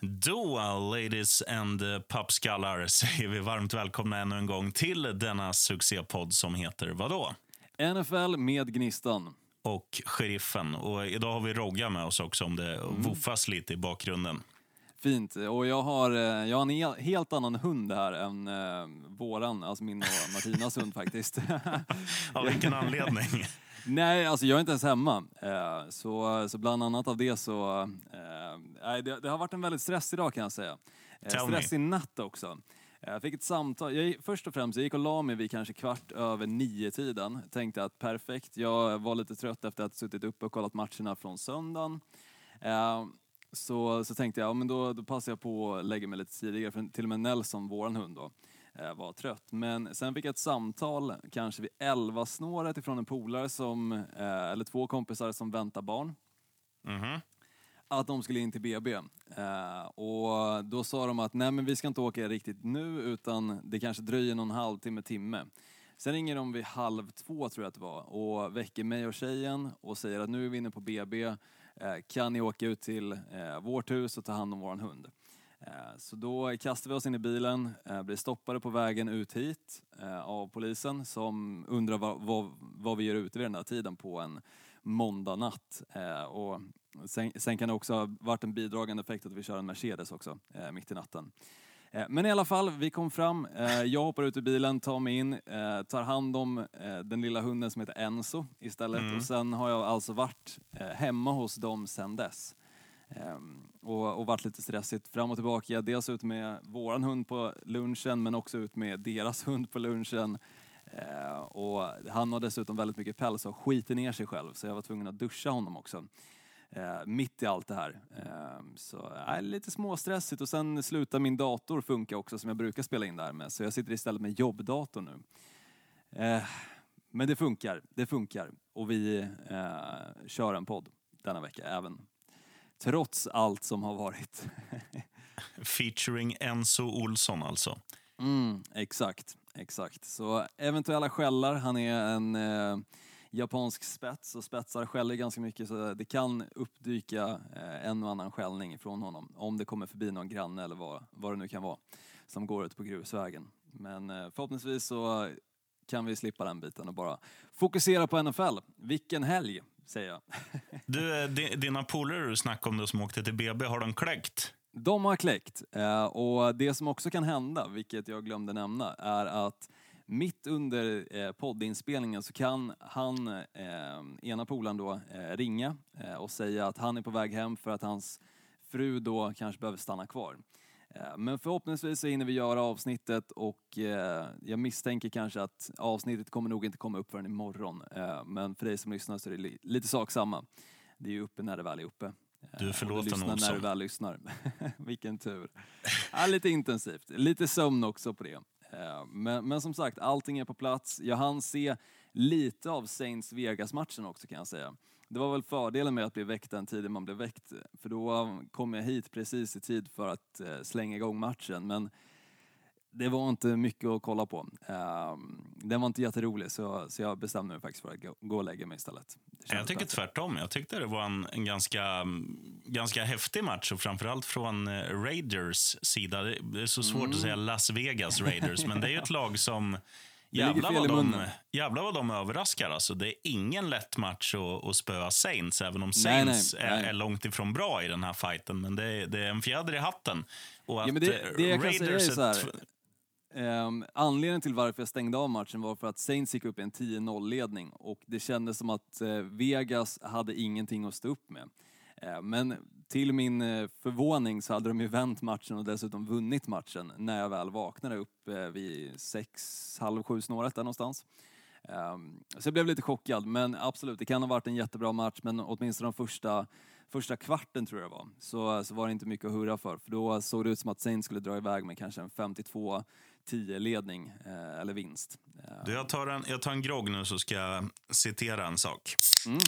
Då, ladies and uh, pappskallar, säger vi varmt välkomna ännu en gång till denna succépodd som heter vadå? NFL med Gnistan. Och Sheriffen. Och idag har vi Rogga med oss också om det mm. woffas lite i bakgrunden. Fint. Och jag har, eh, jag har en helt annan hund här än eh, våran, alltså min och Martinas hund faktiskt. Av vilken anledning? Nej, alltså jag är inte ens hemma. Eh, så, så bland annat av det så... Eh, det, det har varit en väldigt stressig dag kan jag säga. Eh, stressig natt också. Jag fick ett samtal. Jag, först och främst, jag gick och la mig vid kanske kvart över nio-tiden. Tänkte att perfekt, jag var lite trött efter att ha suttit uppe och kollat matcherna från söndagen. Så, så tänkte jag, ja, men då, då passar jag på att lägga mig lite tidigare, för till och med Nelson, våran hund då, Eh, var trött. Men sen fick jag ett samtal, kanske vid 11 snåret ifrån en polare som, eh, eller två kompisar som väntar barn. Mm -hmm. Att de skulle in till BB. Eh, och då sa de att nej men vi ska inte åka riktigt nu utan det kanske dröjer någon halvtimme, timme. Sen ringer de vid halv två tror jag att det var och väcker mig och tjejen och säger att nu är vi inne på BB. Kan ni åka ut till vårt hus och ta hand om våran hund? Eh, så då kastar vi oss in i bilen, eh, blir stoppade på vägen ut hit eh, av polisen som undrar vad, vad, vad vi gör ute vid den här tiden på en måndag natt. Och sen, sen, kan det också ha varit en bidragande effekt att vi kör en Mercedes också mitt i natten. Men i alla fall, vi kom fram. Jag hoppar ut ur bilen, tar mig in, tar hand om den lilla hunden som heter Enzo istället. Mm. Och sen har jag alltså varit hemma hos dem sen dess. Ehm, och, och varit lite stressigt fram och tillbaka. Dels ut med våran hund på lunchen men också ut med deras hund på lunchen. Eh, och han har dessutom väldigt mycket päls och skiter ner sig själv så jag var tvungen att duscha honom också. Eh, mitt i allt det här. Ehm, så eh, lite småstressigt och sen slutar min dator funka också som jag brukar spela in där med. Så jag sitter istället med jobbdatorn nu. Ehm, men det funkar, det funkar. Och vi eh, kör en podd denna vecka även Trots allt som har varit. Featuring Enzo Olsson alltså. Mm, exakt, exakt. Så eventuella skällar, han är en eh, japansk spets och spetsar skäller ganska mycket så det kan uppdyka eh, en och annan skällning från honom om det kommer förbi någon granne eller vad, vad det nu kan vara som går ut på grusvägen. Men eh, förhoppningsvis så kan vi slippa den biten och bara fokusera på NFL. Vilken helg! Säger jag. du, eh, dina polare du snackade om det som åkte till BB, har de kläckt? De har kläckt. Eh, och det som också kan hända, vilket jag glömde nämna, är att mitt under eh, poddinspelningen så kan han, ena polaren då, ringa och säga att han är på väg hem för att hans fru då kanske behöver stanna kvar. Eh, men förhoppningsvis så hinner vi göra avsnittet och eh, jag misstänker kanske att avsnittet kommer nog inte komma upp förrän imorgon. Eh, men för dig som lyssnar så är det lite sak samma. Det är ju uppe när det väl är uppe. Du är förlåten och när du väl lyssnar. Vilken tur. Ja, lite intensivt. Lite sömn också på det. Men, men som sagt, allting är på plats. Jag hann se lite av Saints Vegas-matchen också kan jag säga. Det var väl fördelen med att bli väckt den tiden man blev väckt, för då kom jag hit precis i tid för att eh, slänga igång matchen. Men det var inte mycket att kolla på. Ehm, den var inte jätterolig så, så jag bestämde mig faktiskt för att gå och lägga mig istället. Jag tycker bättre. tvärtom. Jag tyckte det var en, en, ganska, ganska häftig match och framförallt från eh, Raiders sida. Det är så svårt mm. att säga Las Vegas Raiders, men det är ju ett lag som Jävlar vad, de, jävlar vad de överraskar. Alltså, det är ingen lätt match att, att spöa Saints, även om Saints nej, nej, nej. Är, är, långt ifrån bra i den här fighten. Men det är, det är en fjäder i hatten. Och att ja, det, det jag Raiders kan säga är så här, um, anledningen till varför jag stängde av matchen var för att Saints gick upp i en 10-0-ledning och det kändes som att uh, Vegas hade ingenting att stå upp med. Uh, men till min eh, förvåning så hade de ju vänt matchen och dessutom vunnit matchen när jag väl vaknade upp eh, vid sex, halv sju snåret där någonstans. Ehm, så jag blev lite chockad, men absolut, det kan ha varit en jättebra match, men åtminstone de första, första kvarten tror jag det var, så, så var det inte mycket att hurra för, för då såg det ut som att Saints skulle dra iväg med kanske en 52 10-ledning eh, eller vinst. Du, jag, tar en, jag tar en grogg nu så ska jag citera en sak. Mm.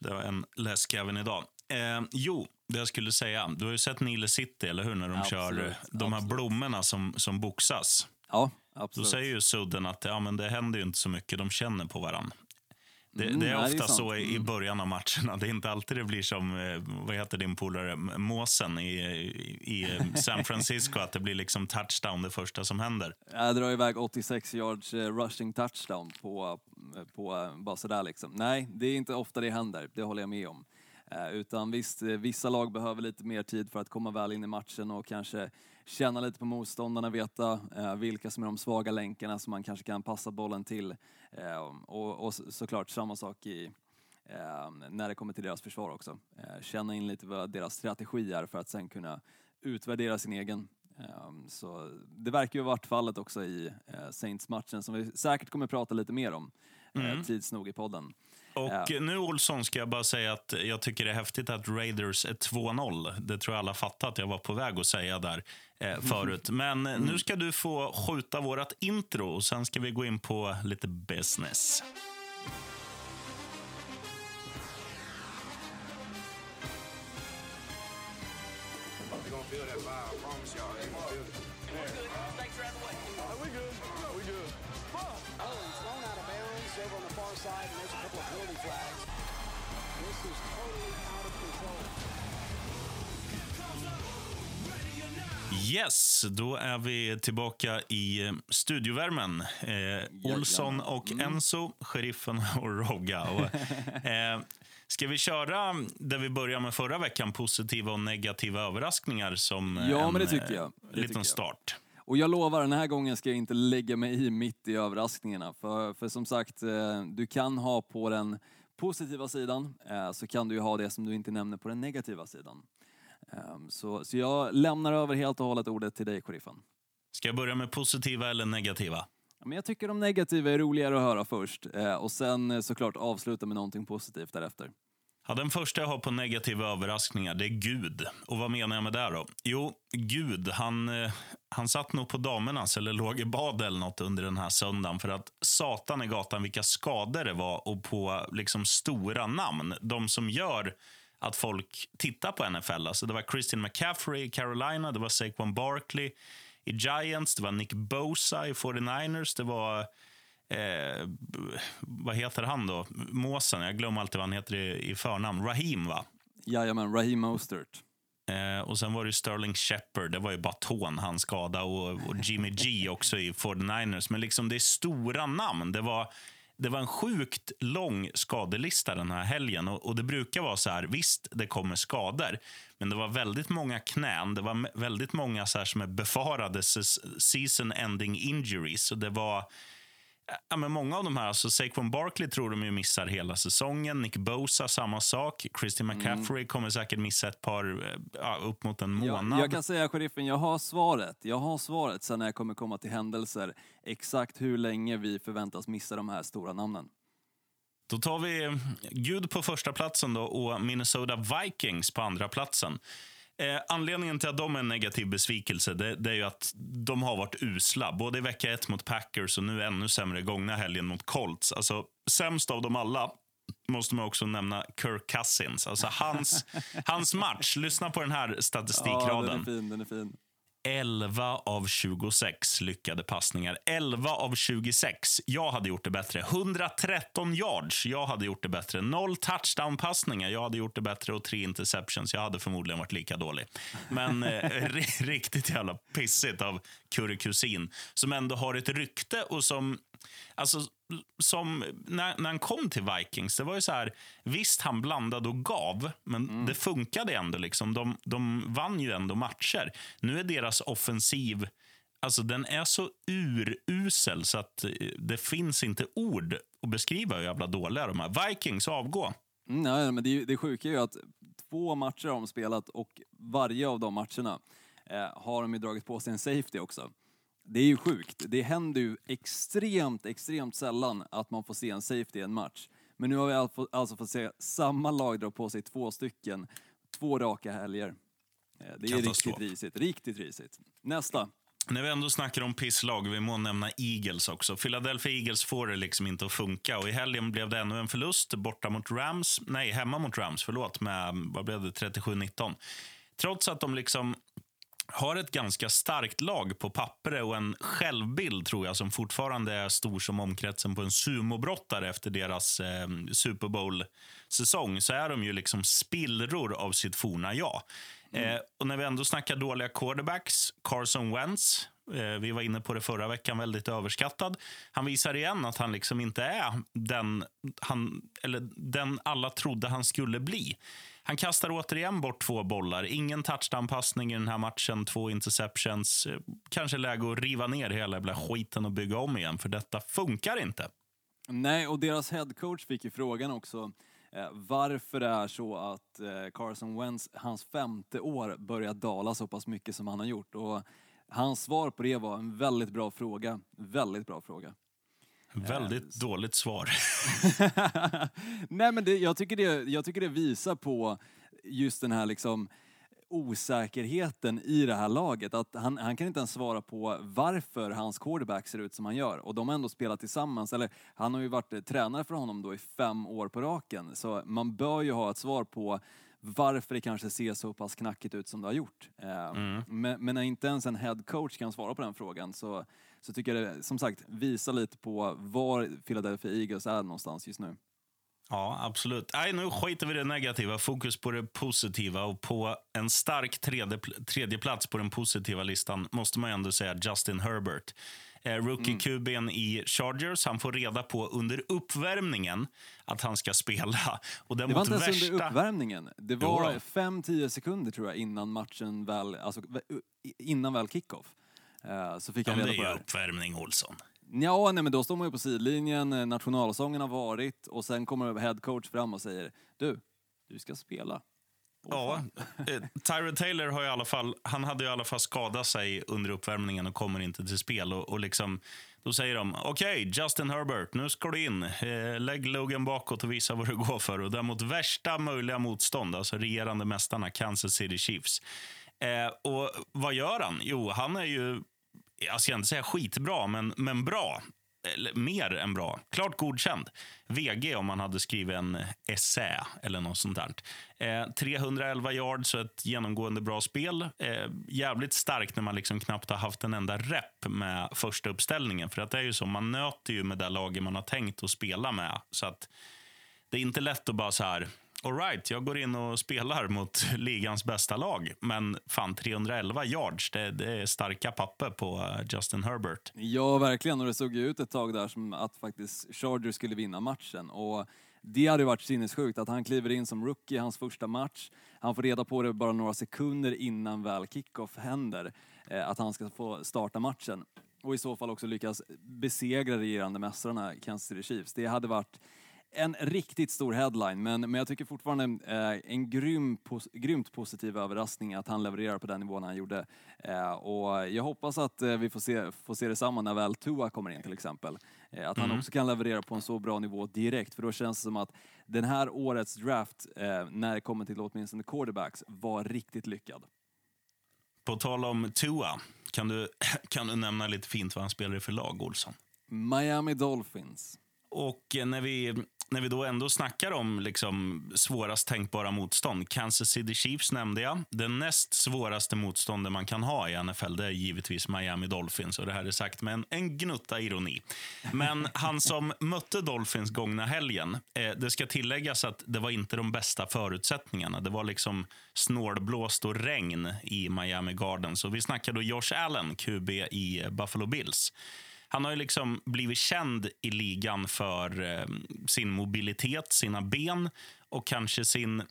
Det var en läsk även idag. Eh, jo, det jag skulle säga. Du har ju sett Nile City, eller hur? När de absolut, kör de här absolut. blommorna som, som boxas. Ja, absolut. Då säger ju Sudden att ja, men det händer inte så mycket. De känner på varandra. Det, mm, det är ofta är så i mm. början av matcherna. Det är inte alltid det blir som, eh, vad heter din polare, måsen i, i, i San Francisco, att det blir liksom touchdown det första som händer. Jag drar iväg 86 yards eh, rushing touchdown på, på bara sådär liksom. Nej, det är inte ofta det händer, det håller jag med om. Utan visst, vissa lag behöver lite mer tid för att komma väl in i matchen och kanske känna lite på motståndarna, veta eh, vilka som är de svaga länkarna som man kanske kan passa bollen till. Eh, och, och, såklart samma sak i, eh, när det kommer till deras försvar också. Eh, känna in lite vad deras strategi är för att sen kunna utvärdera sin egen. Eh, så det verkar ju ha varit fallet också i eh, Saints-matchen som vi säkert kommer prata lite mer om mm. tids nog i podden. Och ja. nu Olsson ska jag bara säga att jag tycker det är häftigt att Raiders är 2-0. Det tror jag alla fattar att jag var på väg att säga där eh, förut. Men mm. nu ska du få skjuta vårt intro och sen ska vi gå in på lite business. Yes, då är vi tillbaka i studiovärmen. Eh, Olsson och mm. Enzo, sheriffen och Rogga. Och, eh, ska vi köra där vi började med förra veckan, positiva och negativa överraskningar som ja, en men det tycker jag. Det liten tycker start? Och jag lovar, den här gången ska jag inte lägga mig i mitt i överraskningarna. För, för som sagt, eh, du kan ha på den positiva sidan, eh, så kan du ju ha det som du inte nämner på den negativa sidan. Ehm, så, så jag lämnar över helt och hållet ordet till dig, sheriffen. Ska jag börja med positiva eller negativa? Men jag tycker de negativa är roligare att höra först eh, och sen eh, såklart avsluta med någonting positivt därefter. Ja, den första jag har på negativa överraskningar, det är Gud. Och vad menar jag med det då? Jo, Gud, han, eh, han satt nog på damernas eller låg i bad eller något under den här söndagen för att satan i gatan vilka skador det var och på liksom stora namn. De som gör att folk tittar på NFL. Alltså det var Christian McCaffrey i Carolina, det var Saquon Barkley i Giants, det var Nick Bosa i 49ers, det var eh, vad heter han då? Måsen, jag glömmer alltid vad han heter i, i förnamn. Raheem, va? Jajamän, Raheem Mostert. Eh, och sen var det Sterling Shepard, det var ju baton han skada och, och Jimmy G också i 49ers. Men liksom det är stora namn. Det var det var en sjukt lång skadelista den här helgen. Och, och, Det brukar vara så här, visst det kommer skador, men det var väldigt många knän. Det var väldigt många så här som är befarade season ending injuries. Och det var Ja, men många av de här, alltså Saquon Barkley tror de ju missar hela säsongen. Nick Bosa, samma sak. Christian mm. McCaffrey mm. kommer säkert missa ett par, ja, upp mot en månad. Ja, jag kan säga, sheriffen, jag har svaret. Jag har svaret sen när jag kommer komma till händelser. Exakt hur länge vi förväntas missa de här stora namnen. Då tar vi Gud på första platsen då och Minnesota Vikings på andra platsen. Eh, anledningen till att de är en negativ besvikelse det, det är ju att de har varit usla. Både i vecka ett mot Packers och nu ännu sämre gångna helgen mot Colts. Alltså, sämst av dem alla måste man också nämna Kirk Cousins. Alltså hans, hans match, lyssna på den här statistikraden. Ja, den är fin, den är fin. 11 av 26 lyckade passningar. 11 av 26. Jag hade gjort det bättre. 113 yards. Jag hade gjort det bättre. Noll touchdown-passningar. Jag hade gjort det bättre. Och tre interceptions. Jag hade förmodligen varit lika dålig. Men eh, riktigt jävla pissigt av Curry Kusin som ändå har ett rykte och som Alltså, som när, när han kom till Vikings, det var ju så här, visst han blandade och gav, men mm. det funkade ändå. Liksom. De, de vann ju ändå matcher. Nu är deras offensiv, alltså den är så urusel så att eh, det finns inte ord att beskriva hur jävla dåliga de är. Vikings, avgå. Mm, nej, men det, det sjuka är ju att två matcher har de spelat och varje av de matcherna eh, har de ju dragit på sig en safety också. Det är ju sjukt. Det händer ju extremt, extremt sällan att man får se en safety i en match. Men nu har vi alltså fått se samma lag dra på sig två stycken, två raka helger. Eh, det är riktigt risigt, riktigt risigt. Nästa. När vi ändå snackar om pisslag, vi må nämna Eagles också. Philadelphia Eagles får det liksom inte att funka. Och I helgen blev det ännu en förlust borta mot Rams. Nej, hemma mot Rams, förlåt, med vad blev det, 37-19. Trots att de liksom har ett ganska starkt lag på pappret och en självbild tror jag som fortfarande är stor som omkretsen på en sumobrottare efter deras eh, Super Bowl-säsong så är de ju liksom spillror av sitt forna jag. Mm. Eh, och när vi ändå snackar dåliga quarterbacks, Carson Wentz, eh, vi var inne på det förra veckan, väldigt överskattad. Han visar igen att han liksom inte är den, han, eller den alla trodde han skulle bli. Han kastar återigen bort två bollar. Ingen touchdown-passning i den här matchen, två interceptions. Kanske läge att riva ner hela jävla skiten och bygga om igen, för detta funkar inte. Nej, och deras headcoach fick ju frågan också eh, varför det är så att eh, Carson Wentz, hans femte år, börjar dala så pass mycket som han har gjort. Och hans svar på det var en väldigt bra fråga. Väldigt bra fråga. Väldigt eh, dåligt svar. Nej, men det, jag, tycker det, jag tycker det visar på just den här liksom osäkerheten i det här laget. Att han, han kan inte ens svara på varför hans quarterback ser ut som han gör. Och de har ändå spelat tillsammans, eller han har ju varit tränare för honom då i fem år på raken. Så man bör ju ha ett svar på varför det kanske ser så pass knackigt ut som det har gjort. Eh, mm. Men, men när inte ens en head coach kan svara på den frågan så så tycker jag det, som sagt, visar lite på var Philadelphia Eagles är någonstans just nu. Ja, absolut. Nej, nu skiter vi i det negativa. Fokus på det positiva. Och på en stark tredje, tredje plats på den positiva listan måste man ändå säga Justin Herbert. Eh, Rookie-QBn mm. i Chargers. Han får reda på under uppvärmningen att han ska spela. Och det var inte ens värsta... under uppvärmningen. Det var 5-10 sekunder tror jag innan matchen väl, alltså innan väl kickoff. Eh, så fick han reda på det. är uppvärmning, Olsson. Ja, nej, men då står man ju på sidlinjen, eh, nationalsången har varit och sen kommer headcoach fram och säger du, du ska spela. Ja, eh, Tyrod Taylor har i alla fall, han hade i alla fall skadat sig under uppvärmningen och kommer inte till spel. Och, och liksom, då säger de, okej, okay, Justin Herbert, nu ska du in. Eh, lägg luggen bakåt och visa vad du går för. Och däremot värsta möjliga motstånd, alltså regerande mästarna Kansas City Chiefs. Eh, och vad gör han? Jo, han är ju jag ska inte säga skitbra, men, men bra. Eller, mer än bra. Klart godkänd. VG om man hade skrivit en essä eller något sånt där. Eh, 311 yards och ett genomgående bra spel. Eh, jävligt starkt när man liksom knappt har haft en enda rep med första uppställningen. För att det är ju så, man nöter ju med det laget man har tänkt att spela med. Så att det är inte lätt att bara så här alright, jag går in och spelar mot ligans bästa lag. Men fan, 311 yards, det, det är starka papper på eh, Justin Herbert. Ja, verkligen. Och det såg ju ut ett tag där som att faktiskt Chargers skulle vinna matchen. Och det hade varit sinnessjukt att han kliver in som rookie i hans första match. Han får reda på det bara några sekunder innan väl kickoff händer, eh, att han ska få starta matchen. Och i så fall också lyckas besegra regerande mästarna Kansas City Chiefs. Det hade varit en riktigt stor headline, men, men jag tycker fortfarande eh, en grym, pos, grymt positiv överraskning att han levererar på den nivån han gjorde. Eh, och jag hoppas att eh, vi får se, får se detsamma när väl Tua kommer in till exempel. Eh, att han mm. också kan leverera på en så bra nivå direkt, för då känns det som att den här årets draft, eh, när det kommer till åtminstone quarterbacks, var riktigt lyckad. På tal om Tua, kan du, kan du nämna lite fint vad han spelar i för lag, Olsson? Miami Dolphins. Och när vi när vi då ändå snackar om liksom svårast tänkbara motstånd. Kansas City Chiefs nämnde jag. Den näst svåraste motståndet man kan ha i NFL det är givetvis Miami Dolphins. Och Det här är sagt med en, en gnutta ironi. Men han som mötte Dolphins gångna helgen, eh, det ska tilläggas att det var inte de bästa förutsättningarna. Det var liksom snålblåst och regn i Miami Gardens. Och vi snackar då Josh Allen, QB i Buffalo Bills. Han har ju liksom blivit känd i ligan för eh, sin mobilitet, sina ben och kanske sin...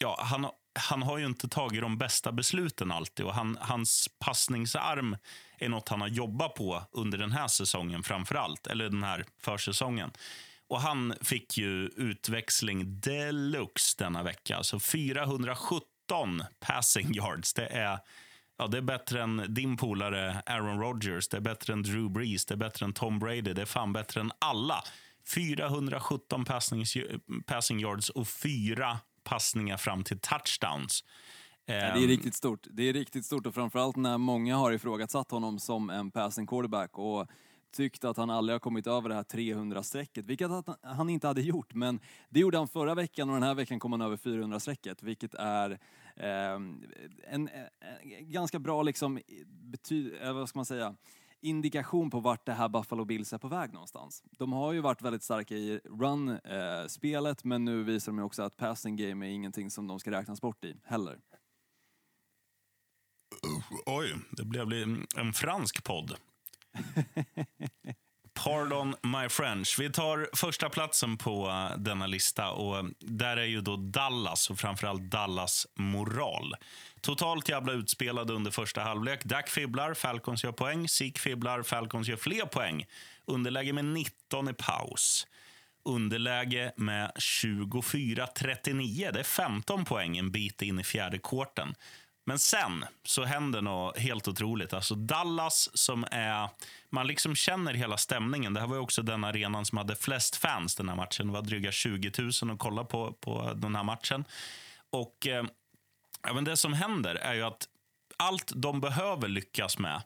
Ja, han, han har ju inte tagit de bästa besluten alltid och han, hans passningsarm är nåt han har jobbat på under den här säsongen framför allt, eller den här försäsongen. Och han fick ju utväxling deluxe denna vecka. Alltså 417 passing yards. Det är Ja, det är bättre än din polare Aaron Rodgers, det är bättre än Drew Brees, det är bättre än Tom Brady, det är fan bättre än alla. 417 passnings, passing yards och fyra passningar fram till touchdowns. Ja, det är ehm. riktigt stort. Det är riktigt stort och framförallt när många har ifrågasatt honom som en passing quarterback och tyckt att han aldrig har kommit över det här 300-strecket, vilket han inte hade gjort. Men det gjorde han förra veckan och den här veckan kom han över 400-strecket, vilket är en, en, en, ganska bra liksom, bety, vad ska man säga, indikation på vart det här Buffalo Bills är på väg någonstans. De har ju varit väldigt starka i run-spelet, men nu visar de ju också att passing game är ingenting som de ska räknas bort i heller. Oj, det blev en fransk podd. Pardon my French. Vi tar första platsen på eh, denna lista. och eh, Där är ju då Dallas och framförallt Dallas moral. Totalt jävla utspelade under första halvlek. Dak fibblar, Falcons gör poäng. Sik fibblar, Falcons gör fler poäng. Underläge med 19 i paus. Underläge med 24-39. Det är 15 poäng en bit in i fjärde kvarten. Men sen så händer något helt otroligt. Alltså Dallas som är... Man liksom känner hela stämningen. Det här var också den arenan som hade flest fans den här matchen. Det var dryga 20 000 att kolla på, på den här matchen. Och eh, men Det som händer är ju att allt de behöver lyckas med,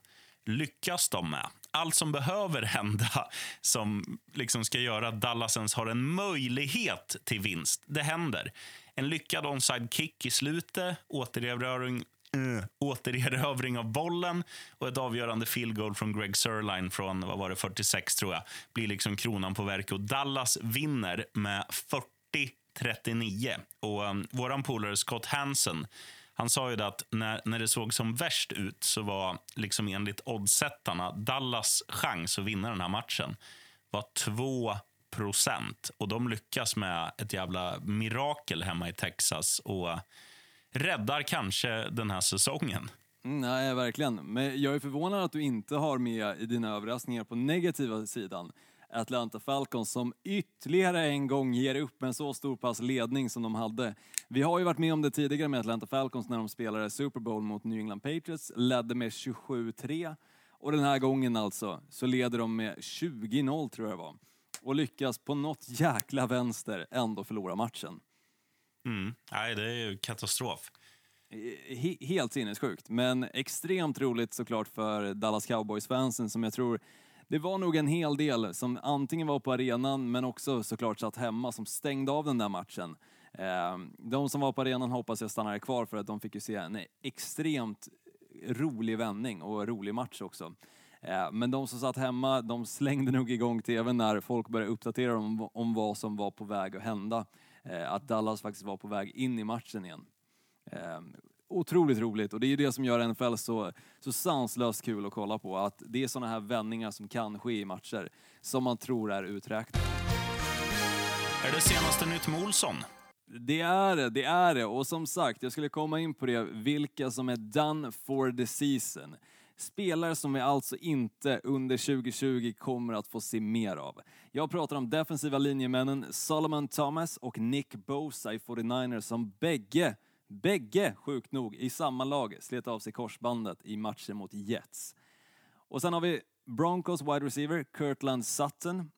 lyckas de med. Allt som behöver hända som liksom ska göra att Dallas ens har en möjlighet till vinst, det händer. En lyckad onside kick i slutet, återerövring, äh, återerövring av bollen och ett avgörande field goal från Greg Sirline från vad var det, 46, tror jag, blir liksom kronan på verket. Och Dallas vinner med 40-39. Och um, vår polare Scott Hansen han sa ju att när, när det såg som värst ut så var liksom enligt oddsättarna Dallas chans att vinna den här matchen var 2 procent. Och de lyckas med ett jävla mirakel hemma i Texas och räddar kanske den här säsongen. Mm, nej, verkligen. Men jag är förvånad att du inte har med i dina överraskningar på negativa sidan Atlanta Falcons som ytterligare en gång ger upp en så stor pass ledning som de hade. Vi har ju varit med om det tidigare med Atlanta Falcons när de spelade Super Bowl mot New England Patriots, ledde med 27-3 och den här gången alltså så leder de med 20-0 tror jag det var och lyckas på något jäkla vänster ändå förlora matchen. Mm. Nej, det är ju katastrof. Helt sinnessjukt, men extremt roligt såklart för Dallas Cowboys-fansen som jag tror det var nog en hel del som antingen var på arenan men också såklart satt hemma som stängde av den där matchen. Ehm, de som var på arenan hoppas jag stannade kvar för att de fick ju se en extremt rolig vändning och rolig match också. Ehm, men de som satt hemma, de slängde nog igång tvn när folk började uppdatera dem om vad som var på väg att hända. Ehm, att Dallas faktiskt var på väg in i matchen igen otroligt roligt och det är ju det som gör NFL så, så sanslöst kul att kolla på. Att det är sådana här vändningar som kan ske i matcher som man tror är uträknade. Är det senaste nytt med Olsson? Det är det, det är det. Och som sagt, jag skulle komma in på det, vilka som är done for the season. Spelare som vi alltså inte under 2020 kommer att få se mer av. Jag pratar om defensiva linjemännen Solomon Thomas och Nick Bosa i 49ers som bägge Bägge, sjukt nog, i samma lag slet av sig korsbandet i matchen mot Jets. Och sen har vi Broncos wide receiver Kurtland Sutton.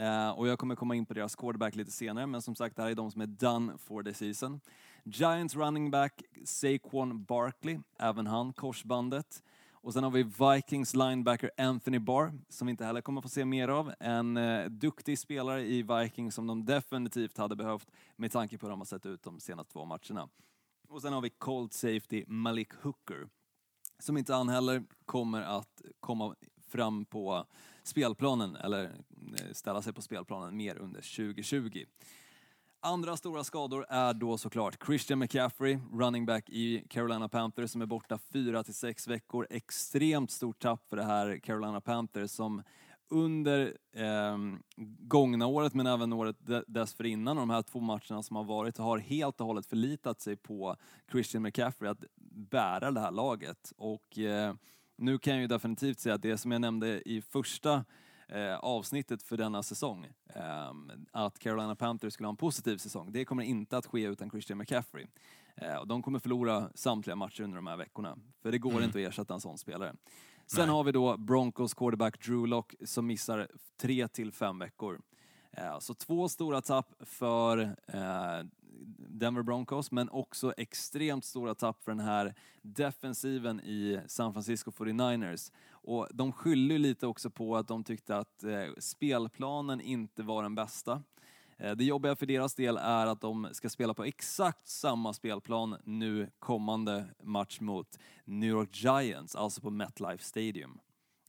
Uh, och jag kommer komma in på deras quarterback lite senare, men som sagt, det här är de som är done for the season. Giants running back Saquon Barkley, även han korsbandet. Och sen har vi Vikings linebacker Anthony Barr, som vi inte heller kommer få se mer av. En eh, duktig spelare i Vikings som de definitivt hade behövt med tanke på hur de har sett ut de senaste två matcherna. Och sen har vi Cold Safety Malik Hooker, som inte han heller kommer att komma fram på spelplanen, eller eh, ställa sig på spelplanen mer under 2020. Andra stora skador är då såklart Christian McCaffrey, running back i Carolina Panthers, som är borta 4 till 6 veckor. Extremt stort tapp för det här Carolina Panthers som under eh, gångna året, men även året dessförinnan, och de här två matcherna som har varit, har helt och hållet förlitat sig på Christian McCaffrey att bära det här laget. Och eh, nu kan jag ju definitivt säga att det som jag nämnde i första eh, avsnittet för denna säsong, eh, att Carolina Panthers skulle ha en positiv säsong, det kommer inte att ske utan Christian McCaffrey. Eh, de kommer förlora samtliga matcher under de här veckorna, för det går mm. inte att ersätta en sån spelare. Sen Nej. har vi då Broncos quarterback Drew Lock som missar tre till fem veckor. Eh, så två stora tapp för eh, Denver Broncos, men också extremt stora tapp för den här defensiven i San Francisco 49ers. Och de skyller lite också på att de tyckte att eh, spelplanen inte var den bästa. Eh, det jobbiga för deras del är att de ska spela på exakt samma spelplan nu kommande match mot New York Giants, alltså på MetLife Stadium.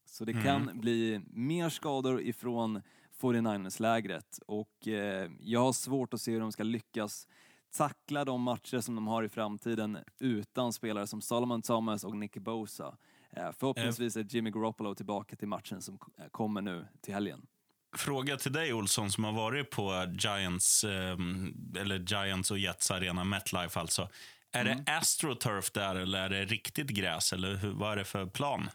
Så det kan mm. bli mer skador ifrån 49ers-lägret och eh, jag har svårt att se hur de ska lyckas tackla de matcher som de har i framtiden utan spelare som Solomon Thomas och Nicky Bosa. Eh, förhoppningsvis är Jimmy Garoppolo tillbaka till matchen som kommer nu till helgen. Fråga till dig Olsson som har varit på Giants, eh, eller Giants och Jets arena, MetLife alltså. Är mm. det AstroTurf där eller är det riktigt gräs eller vad är det för plan?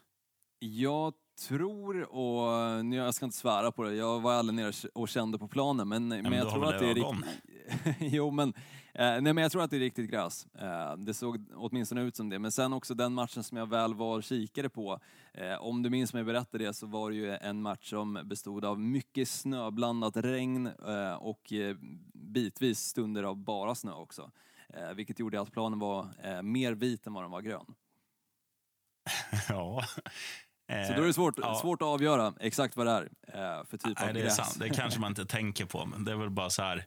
Jag tror, och jag ska inte svära på det, jag var aldrig nere och kände på planen men, men, men jag tror att det är riktigt... jo men, eh, nej, men jag tror att det är riktigt gräs. Eh, det såg åtminstone ut som det. Men sen också den matchen som jag väl var kikare på, eh, om du minns mig berätta det så var det ju en match som bestod av mycket snöblandat regn eh, och eh, bitvis stunder av bara snö också. Eh, vilket gjorde att planen var mer vit än vad den var grön. ja, så då är det svårt, ja. svårt att avgöra exakt vad det är för typ Nej, av det gräs. Sant. Det kanske man inte tänker på, men det är väl bara så här.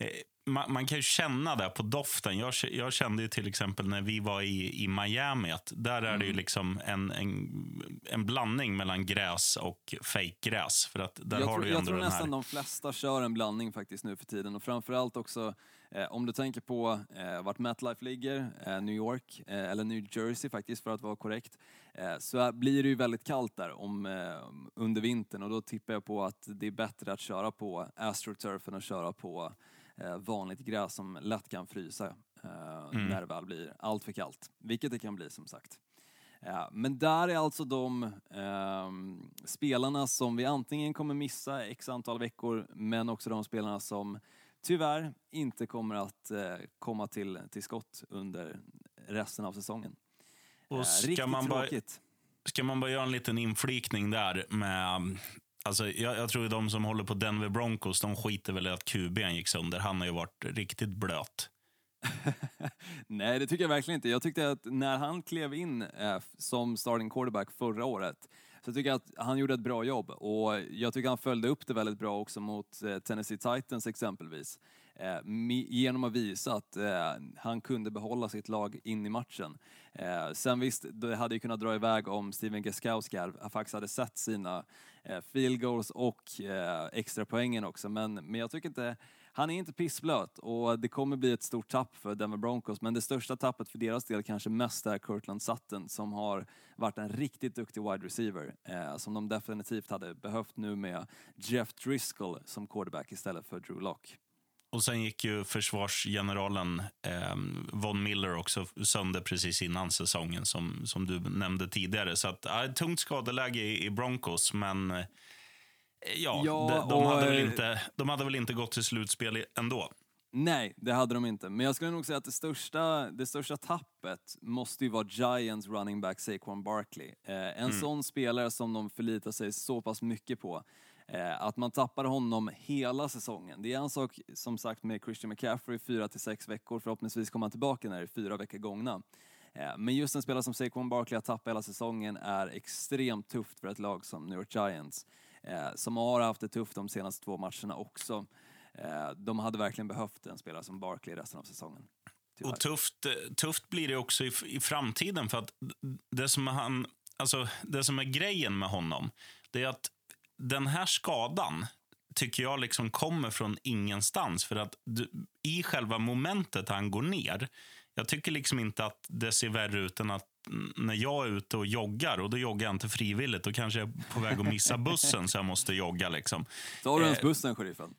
Eh, man, man, kan ju känna det på doften. Jag, jag, kände ju till exempel när vi var i, i Miami att där är mm. det ju mm. liksom en, en, en blandning mellan gräs och fejkgräs. För att där jag har tror, du jag tror nästan här... de flesta kör en blandning faktiskt nu för tiden och framförallt också eh, om du tänker på eh, vart MetLife ligger, eh, New York eh, eller New Jersey faktiskt för att vara korrekt, eh, så blir det ju väldigt kallt där om, under vintern och då tippar jag på att det är bättre att köra på AstroTurf än att köra på vanligt gräs som lätt kan frysa eh, mm. när det väl blir allt för kallt, vilket det kan bli som sagt. Eh, men där är alltså de eh, spelarna som vi antingen kommer missa x antal veckor, men också de spelarna som tyvärr inte kommer att eh, komma till, till skott under resten av säsongen. Och ska Riktigt man tråkigt. Bara, ska man bara göra en liten inflikning där med Alltså, jag, jag tror de som håller på Denver Broncos, de skiter väl i att QB'n gick sönder. Han har ju varit riktigt blöt. Nej, det tycker jag verkligen inte. Jag tyckte att när han klev in eh, som starting quarterback förra året så jag tycker jag att han gjorde ett bra jobb och jag tycker han följde upp det väldigt bra också mot eh, Tennessee Titans exempelvis. Eh, genom att visa att eh, han kunde behålla sitt lag in i matchen. Eh, sen visst, det hade ju kunnat dra iväg om Steven Geskowski faktiskt hade sett sina eh, field goals och eh, extra poängen också, men, men jag tycker inte han är inte pissblöt och det kommer bli ett stort tapp för Denver Broncos, men det största tappet för deras del kanske mest är Kurtland Sutton som har varit en riktigt duktig wide receiver eh, som de definitivt hade behövt nu med Jeff Driscoll som quarterback istället för Drew Lock. Och sen gick ju försvarsgeneralen eh, Von Miller också sönder precis innan säsongen som, som du nämnde tidigare. Så att, äh, tungt skadeläge i, i Broncos, men eh, ja, ja de, de, hade väl inte, de hade väl inte gått till slutspel ändå. Nej, det hade de inte. Men jag skulle nog säga att det största, det största tappet måste ju vara Giants running back Saquon Barkley. Eh, en mm. sån spelare som de förlitar sig så pass mycket på. Eh, att man tappar honom hela säsongen. Det är en sak som sagt med Christian McCaffrey, fyra till sex veckor. Förhoppningsvis kommer han tillbaka när det är fyra veckor gångna. Eh, men just en spelare som Saquon Barkley att tappa hela säsongen är extremt tufft för ett lag som New York Giants. Eh, som har haft det tufft de senaste två matcherna också. Eh, de hade verkligen behövt en spelare som Barkley resten av säsongen. Tyvärr. Och tufft, eh, tufft blir det också i, i framtiden för att det som, han, alltså, det som är grejen med honom, det är att den här skadan tycker jag liksom kommer från ingenstans. För att du, i själva momentet han går ner, jag tycker liksom inte att det ser värre ut än att när jag är ute och joggar, och då joggar jag inte frivilligt, då kanske jag är på väg att missa bussen så jag måste jogga. Liksom. Tar du ens eh, bussen, sheriffen?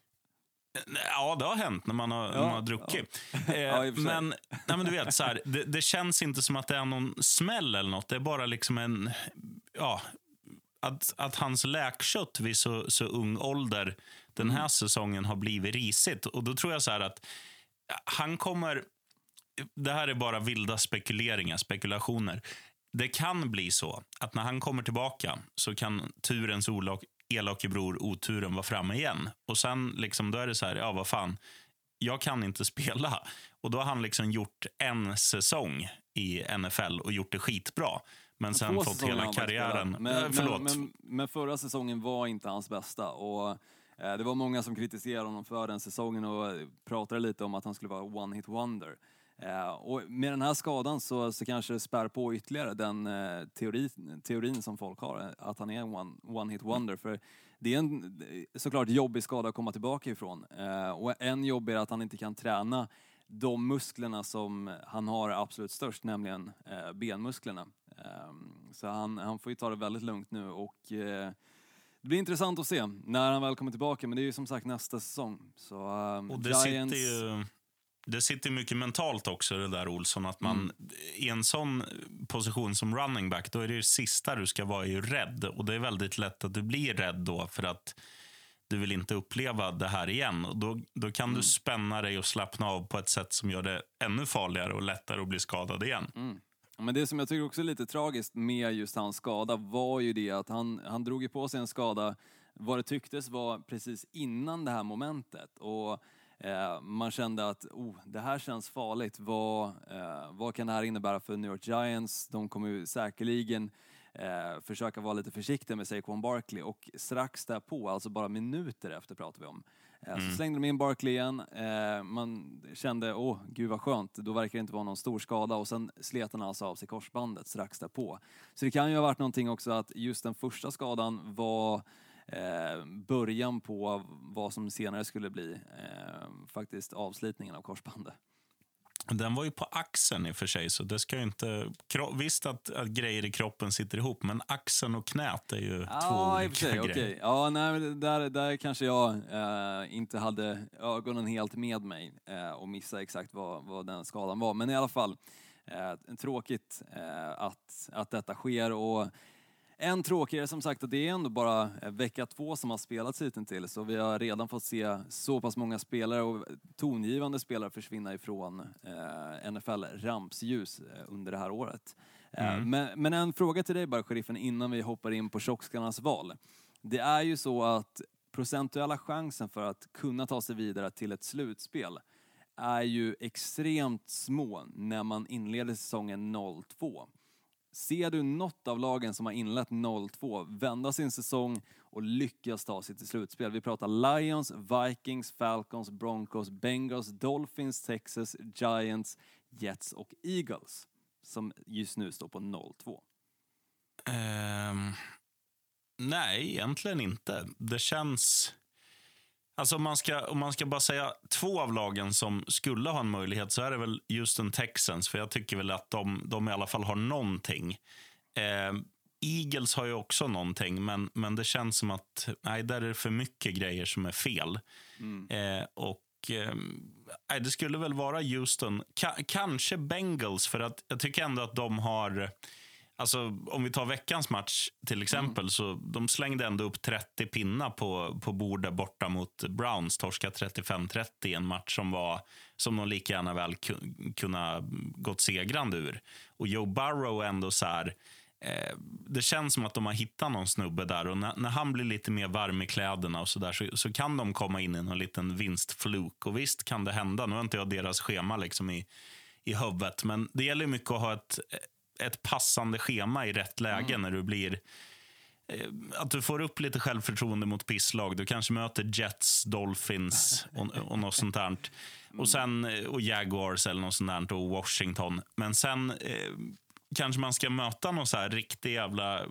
Ja, det har hänt när man har, ja, när man har druckit. Ja. Eh, ja, men, nej, men du vet, så här, det, det, känns inte som att det är någon smäll eller något. Det är bara liksom en ja, att, att hans läkkött vid så, så ung ålder den här mm. säsongen har blivit risigt. Och då tror jag så att han kommer... Det här är bara vilda spekuleringar, spekulationer. Det kan bli så att när han kommer tillbaka så kan turens elake bror oturen vara framme igen. Och sen liksom, då är det så här, ja vad fan, jag kan inte spela. Och då har han liksom gjort en säsong i NFL och gjort det skitbra. Men sen fått hela karriären... Men, förlåt. Men, men, men, förra säsongen var inte hans bästa. Och Eh, det var många som kritiserade honom för den säsongen och pratade lite om att han skulle vara one-hit wonder. Eh, och med den här skadan så, så kanske det spär på ytterligare den eh, teori, teorin som folk har, att han är en one, one hit wonder. För det är en såklart jobbig skada att komma tillbaka ifrån. Och en jobb är att han inte kan träna de musklerna som han har absolut störst, nämligen benmusklerna. Ehm, så han, han får ju ta det väldigt lugnt nu och det blir intressant att se när han väl kommer tillbaka, men det är ju som sagt nästa säsong. Så, um, och det Giants... sitter ju det sitter mycket mentalt också, det där Olsson. Att man mm. I en sån position som running back, då är det, det sista du ska vara ju rädd. Och det är väldigt lätt att du blir rädd då för att du vill inte uppleva det här igen. Och då, då kan mm. du spänna dig och slappna av på ett sätt som gör det ännu farligare och lättare att bli skadad igen. Mm. Men det som jag tycker också är lite tragiskt med just hans skada var ju det att han, han drog på sig en skada vad det tycktes var precis innan det här momentet. Och eh, man kände att oh, det här känns farligt. Vad, eh, vad kan det här innebära för New York Giants? De kommer ju säkerligen eh, försöka vara lite försiktiga med Saquon Barkley och strax därpå, alltså bara minuter efter pratar vi om, eh, mm. så slängde de in Barkley igen. Eh, man kände, åh gud vad skönt, då verkar det inte vara någon stor skada och sen slet han alltså av sig korsbandet strax därpå. Så det kan ju ha varit någonting också att just den första skadan var eh, början på vad som senare skulle bli eh, faktiskt avslitningen av korsbandet. Den var ju på axeln i och för sig, så det ska inte... Visst att, att grejer i kroppen sitter ihop, men axeln och knät är ju ja, två olika sig, grejer. Okay. Ja, nej, där, där kanske jag eh, inte hade ögonen helt med mig eh, och missade exakt vad, vad den skadan var. Men i alla fall, eh, tråkigt eh, att, att detta sker. Och än tråkigare som sagt att det är ändå bara eh, vecka två som har spelats hittills och vi har redan fått se så pass många spelare och tongivande spelare försvinna ifrån eh, NFL rampsljus eh, under det här året. Eh, mm. Men, men, en fråga till dig bara, sheriffen, innan vi hoppar in på tjockskallarnas val. Det är ju så att procentuella chansen för att kunna ta sig vidare till ett slutspel är ju extremt små när man inleder säsongen 0-2. Ser du något av lagen som har inlett 0-2 vända sin säsong och lyckas ta sig till slutspel? Vi pratar Lions, Vikings, Falcons, Broncos, Bengals, Dolphins, Texas, Giants, Jets och Eagles som just nu står på 0-2. Um, ehm, nej, egentligen inte. Det känns... Alltså om man, ska, om man ska bara säga två av lagen som skulle ha en möjlighet så är det väl Houston Texans. För jag tycker väl att de, de i alla fall har någonting. Eh, Eagles har ju också någonting, men, men det känns som att nej, där är det för mycket grejer som är fel. Mm. Eh, och eh, Det skulle väl vara Houston, Ka kanske Bengals, för att jag tycker ändå att de har Alltså, om vi tar veckans match till exempel, mm. så de slängde ändå upp 30 pinnar på, på bordet borta mot Browns. Torska 35-30 i en match som var som de lika gärna väl kunna gått segrande ur. Och Joe Burrow ändå så här, eh, det känns som att de har hittat någon snubbe där och när, när han blir lite mer varm i kläderna och så där så, så kan de komma in i en liten vinstfluk. Och visst kan det hända. Nu har inte jag deras schema liksom i, i huvudet, men det gäller mycket att ha ett ett passande schema i rätt läge mm. när du blir eh, att du får upp lite självförtroende mot pisslag. Du kanske möter Jets, Dolphins och, och något sånt där. Och, sen, eh, och Jaguars eller något sånt där, och Washington. Men sen eh, kanske man ska möta något så här riktigt jävla,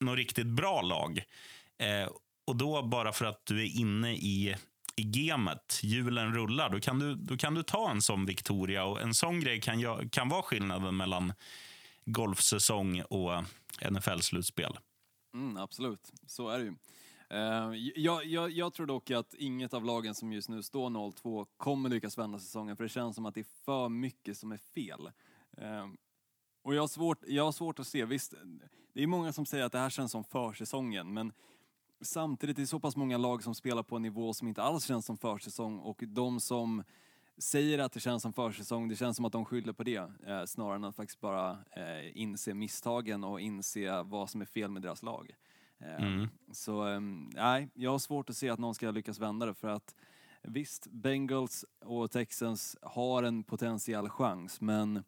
något riktigt bra lag. Eh, och då bara för att du är inne i i gamet, hjulen rullar, då kan, du, då kan du ta en sån Victoria. Och En sån grej kan, kan vara skillnaden mellan golfsäsong och NFL-slutspel. Mm, absolut, så är det ju. Eh, jag, jag, jag, tror dock att inget av lagen som just nu står 0-2 kommer lyckas vända säsongen för det känns som att det är för mycket som är fel. Eh, och jag har, svårt, jag har svårt att se, visst, det är många som säger att det här känns som försäsongen men samtidigt är det så pass många lag som spelar på en nivå som inte alls känns som försäsong och de som säger att det känns som försäsong, det känns som att de skyller på det eh, snarare än att faktiskt bara eh, inse misstagen och inse vad som är fel med deras lag. Eh, mm. Så ehm, nej, jag har svårt att se att någon ska lyckas vända det för att visst, Bengals och Texans har en potentiell chans men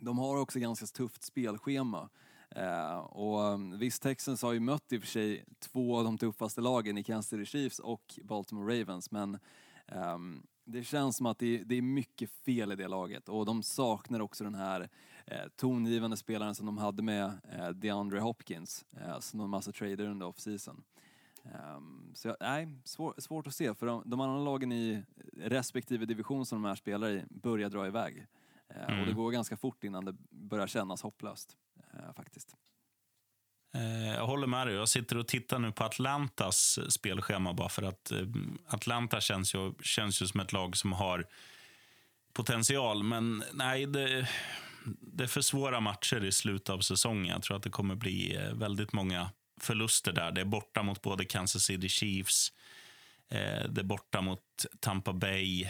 de har också ganska tufft spelschema. Eh, och um, visst, Texans har ju mött i och för sig två av de tuffaste lagen i Kansas City Chiefs och Baltimore Ravens, men um, det känns som att det, det, är mycket fel i det laget och de saknar också den här eh, tongivande spelaren som de hade med eh, DeAndre Hopkins, eh, som de massa trader under off-season. Um, så nej, svår, svårt att se, för de, de andra lagen i respektive division som de här spelar i börjar dra iväg. Mm. Och det går ganska fort innan det börjar kännas hopplöst, uh, faktiskt. Eh, jag håller med dig. Jag sitter och tittar nu på Atlantas spelschema bara för att eh, Atlanta känns ju, känns ju som ett lag som har potential. Men nej, det, det är för svåra matcher i slutet av säsongen. Jag tror att det kommer bli eh, väldigt många förluster där. Det är borta mot både Kansas City Chiefs, det är borta mot Tampa Bay,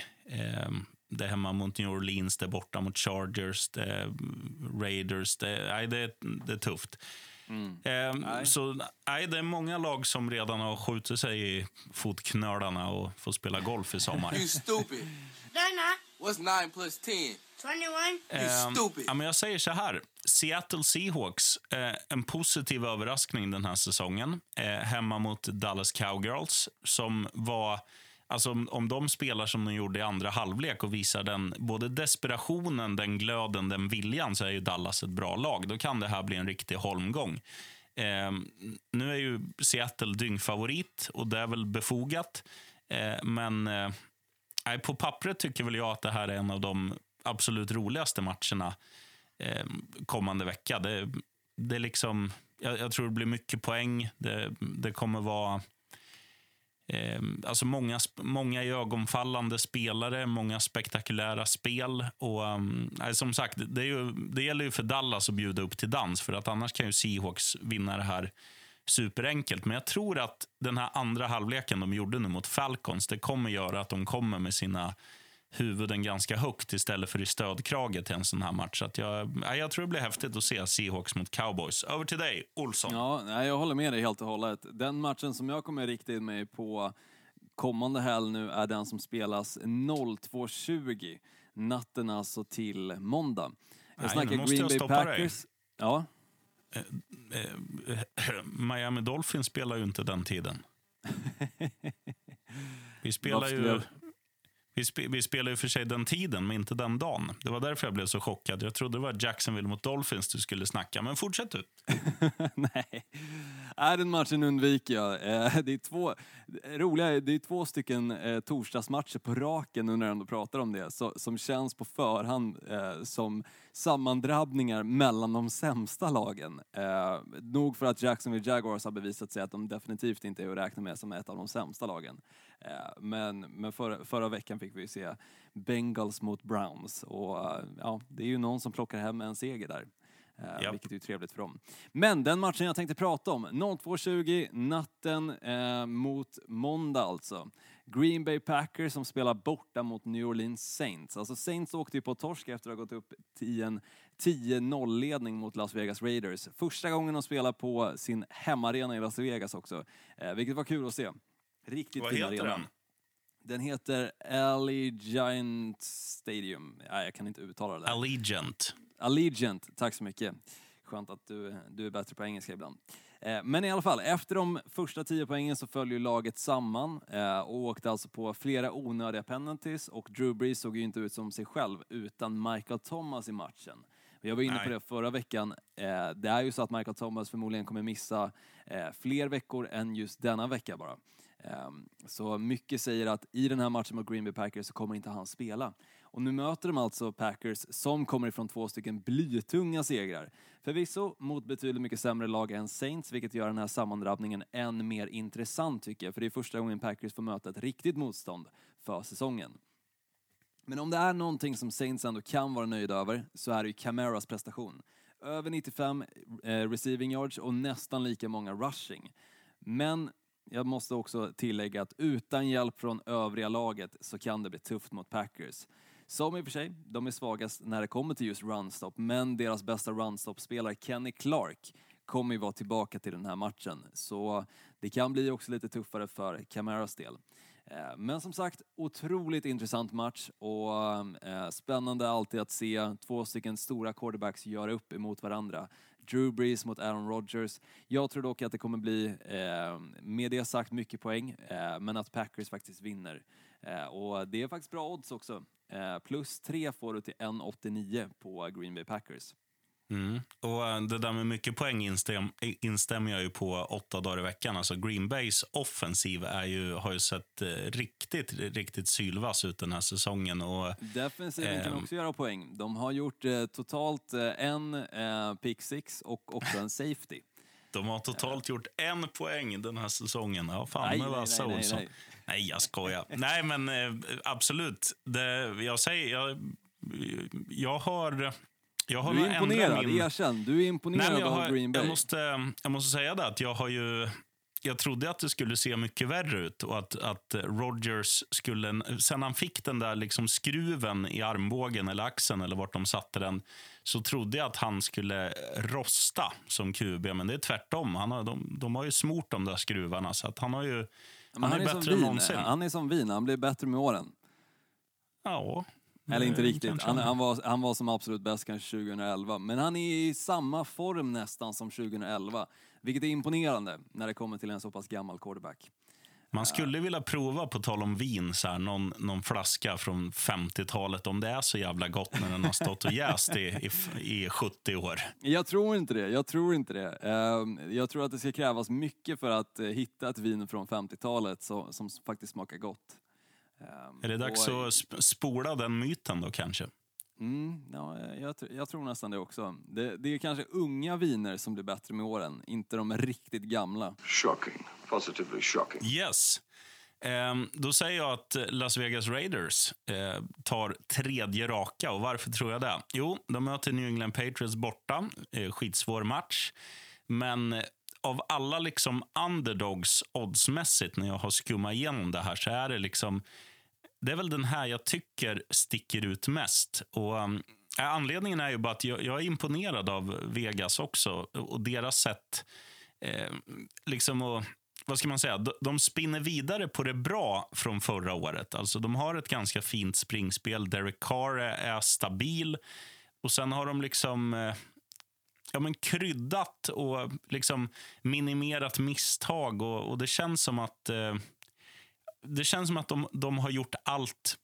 det är hemma mot New Orleans, det är borta mot Chargers, det är Raiders. Det, nej, det, det är tufft. Mm. Eh, så nej, det är många lag som redan har skjutit sig i fotknölarna och får spela golf i sommar. You stupid. What's 9 plus 10? 21. You stupid. Ja, men jag säger så här. Seattle Seahawks, eh, en positiv överraskning den här säsongen. Eh, hemma mot Dallas Cowgirls, som var... Alltså om de spelar som de gjorde i andra halvlek och visar den både desperationen, den glöden, den viljan så är ju Dallas ett bra lag. Då kan det här bli en riktig holmgång. Eh, nu är ju Seattle dyngfavorit och det är väl befogat. Eh, men eh, på pappret tycker väl jag att det här är en av de absolut roligaste matcherna eh, kommande vecka. Det, det är liksom, jag, jag, tror det blir mycket poäng. Det, det kommer vara eh, alltså många, många ögonfallande spelare, många spektakulära spel. Och eh, Som sagt, det, är ju, det gäller ju för Dallas att bjuda upp till dans, för att annars kan ju Seahawks vinna det här superenkelt. Men jag tror att den här andra halvleken de gjorde nu mot Falcons, det kommer göra att de kommer med sina huvuden ganska högt istället för i stödkrage till en sån här match. Så jag, jag tror det blir häftigt att se Seahawks mot Cowboys. Över till dig, Olsson. Ja, jag håller med dig helt och hållet. Den matchen som jag kommer rikta in mig på kommande helg nu är den som spelas 02.20. Natten alltså till måndag. Jag Nej, snackar Green Bay Packers. Dig. Ja. Eh, eh, Miami Dolphins spelar ju inte den tiden. Vi spelar ju... Vi, sp vi spelade ju för sig den tiden, men inte den dagen. Det var därför jag blev så chockad. Jag trodde det var Jacksonville mot Dolphins du skulle snacka, men fortsätt du. Nej, äh, den matchen undviker jag. Eh, det är två, roliga, det är två stycken eh, torsdagsmatcher på raken nu när jag ändå pratar om det, som känns på förhand eh, som sammandrabbningar mellan de sämsta lagen. Nog för att Jacksonville Jaguars har bevisat sig att de definitivt inte är att räkna med som ett av de sämsta lagen. Eh, men men förra, förra veckan fick vi se Bengals mot Browns och eh, ja, det är ju någon som plockar hem en seger där. Uh, yep. Vilket är trevligt för dem. Men den matchen jag tänkte prata om, 02.20 natten uh, mot måndag alltså. Green Bay Packers som spelar borta mot New Orleans Saints. Alltså Saints åkte ju på torsk efter att ha gått upp till en 10-0-ledning mot Las Vegas Raiders. Första gången de spelar på sin hemmaarena i Las Vegas också, uh, vilket var kul att se. Riktigt Vad fin heter arena. den? Den heter Allegiant Stadium. Nej, jag kan inte uttala det. Allegiant. Allegiant, tack så mycket. Skönt att du, du är bättre på engelska ibland. Eh, men i alla fall, efter de första tio poängen så följer laget samman eh, och åkte alltså på flera onödiga penalties och Drew Brees såg ju inte ut som sig själv utan Michael Thomas i matchen. Jag var inne på det förra veckan. Eh, det är ju så att Michael Thomas förmodligen kommer missa fler veckor än just denna vecka bara. Ehm, så mycket säger att i den här matchen mot Green Bay Packers så kommer inte han spela. Och nu möter de alltså Packers som kommer ifrån två stycken blytunga segrar. Förvisso mot betydligt mycket sämre lag än Saints, vilket gör den här sammandrabbningen än mer intressant tycker jag, för det är första gången Packers får möta ett riktigt motstånd för säsongen. Men om det är någonting som Saints ändå kan vara nöjda över så är det ju Camaras prestation. Över 95 eh, receiving yards och nästan lika många rushing. Men jag måste också tillägga att utan hjälp från övriga laget så kan det bli tufft mot Packers. Som i och för sig, de är svagast när det kommer till just runstop, men deras bästa runstop-spelare Kenny Clark kommer ju vara tillbaka till den här matchen. Så det kan bli också lite tuffare för Camaras del. Eh, men som sagt, otroligt intressant match och eh, spännande alltid att se två stycken stora quarterbacks göra upp emot varandra. Drew Brees mot Aaron Rodgers. Jag tror dock att det kommer bli, eh, med det sagt, mycket poäng, eh, men att Packers faktiskt vinner. Eh, och det är faktiskt bra odds också. Eh, plus tre får du till 1,89 på Green Bay Packers. Mm. Och eh, Det där med mycket poäng instäm, instämmer jag ju på åtta dagar i veckan. Alltså Green Bays offensiv är ju, har ju sett eh, riktigt, riktigt sylvass ut den här säsongen. Och, Defensiven eh, kan också göra poäng. De har gjort eh, totalt eh, en eh, pick six och också en safety. De har totalt gjort en poäng den här säsongen. Ja, fan nej, med nej, nej, nej, nej, jag skojar. nej, men absolut. Det, jag säger, jag, jag har jag har du är imponerad, min... erkänn. Du är imponerad Nej, har, av Green Bay. Jag måste, jag måste säga det att jag har ju... Jag trodde att det skulle se mycket värre ut och att, att Rogers skulle... Sen han fick den där liksom skruven i armbågen eller axeln eller vart de satte den så trodde jag att han skulle rosta som QB, men det är tvärtom. Han har, de, de har ju smort de där skruvarna så att han har ju... Han, han är, är bättre än någonsin. Han är som vin, han blir bättre med åren. Ja, eller inte riktigt. Han, han, var, han var som absolut bäst kanske 2011. Men han är i samma form nästan som 2011. Vilket är imponerande när det kommer till en så pass gammal quarterback. Man skulle vilja prova, på tal om vin, så här, någon, någon flaska från 50-talet om det är så jävla gott när den har stått och jäst i, i, i 70 år. Jag tror inte det. Jag tror inte det. Ehm, jag tror att det ska krävas mycket för att eh, hitta ett vin från 50-talet som faktiskt smakar gott. Ehm, är det dags och, att spola den myten då kanske? Mm, ja, jag, jag, tror nästan det också. Det, det, är kanske unga viner som blir bättre med åren, inte de riktigt gamla. Shocking. Positively shocking. Yes. Eh, då säger jag att Las Vegas Raiders eh, tar tredje raka. Och Varför tror jag det? Jo, de möter New England Patriots borta. Eh, skitsvår match. Men av alla liksom underdogs oddsmässigt när jag har skummat igenom det här så är det liksom det är väl den här jag tycker sticker ut mest. Och, um, eh, anledningen är ju bara att jag, jag, är imponerad av Vegas också och deras sätt eh, liksom att vad ska man säga, de, de spinner vidare på det bra från förra året. Alltså De har ett ganska fint springspel. Derek Carr är, är stabil. Och sen har de liksom eh, ja, men kryddat och liksom minimerat misstag. Och, och det känns som att eh, det känns som att de, de har gjort allt...